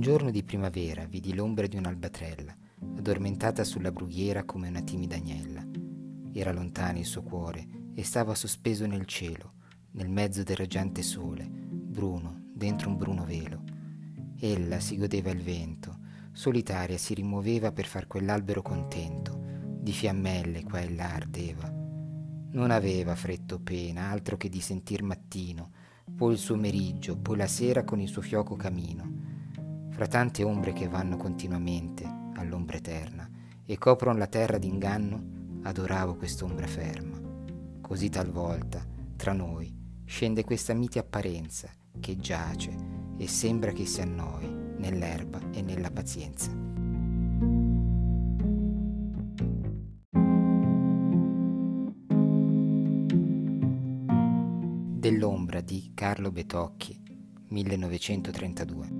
Un giorno di primavera vidi l'ombra di un'albatrella, addormentata sulla brughiera come una timida agnella. Era lontano il suo cuore e stava sospeso nel cielo, nel mezzo del raggiante sole, bruno, dentro un bruno velo. Ella si godeva il vento, solitaria si rimuoveva per far quell'albero contento, di fiammelle qua e là ardeva. Non aveva fretto pena, altro che di sentir mattino, poi il suo meriggio, poi la sera con il suo fioco camino fra tante ombre che vanno continuamente all'ombra eterna e coprono la terra d'inganno, adoravo quest'ombra ferma. Così talvolta, tra noi, scende questa mite apparenza che giace e sembra che si annoi nell'erba e nella pazienza. Dell'ombra di Carlo Betocchi, 1932.